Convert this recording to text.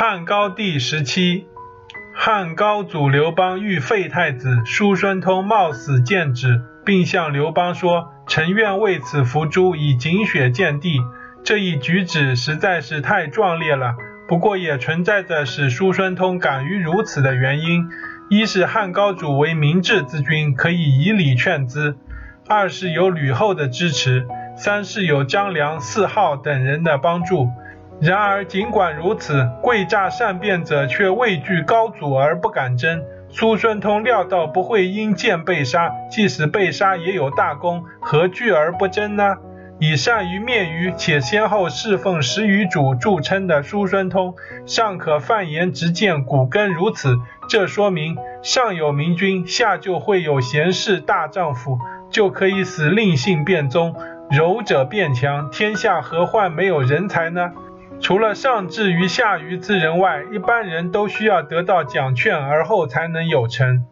汉高帝时期，汉高祖刘邦欲废太子，叔孙通冒死谏止，并向刘邦说：“臣愿为此伏诛，以警血见地。”这一举止实在是太壮烈了。不过也存在着使叔孙通敢于如此的原因：一是汉高祖为明智之君，可以以礼劝之；二是有吕后的支持；三是有张良、四浩等人的帮助。然而，尽管如此，贵诈善变者却畏惧高祖而不敢争。叔孙通料到不会因剑被杀，即使被杀也有大功，何惧而不争呢？以善于灭鱼且先后侍奉十余主著称的叔孙通，尚可犯言直谏，古根如此，这说明上有明君，下就会有贤士大丈夫，就可以使令性变宗，柔者变强，天下何患没有人才呢？除了上至于下于之人外，一般人都需要得到奖券而后才能有成。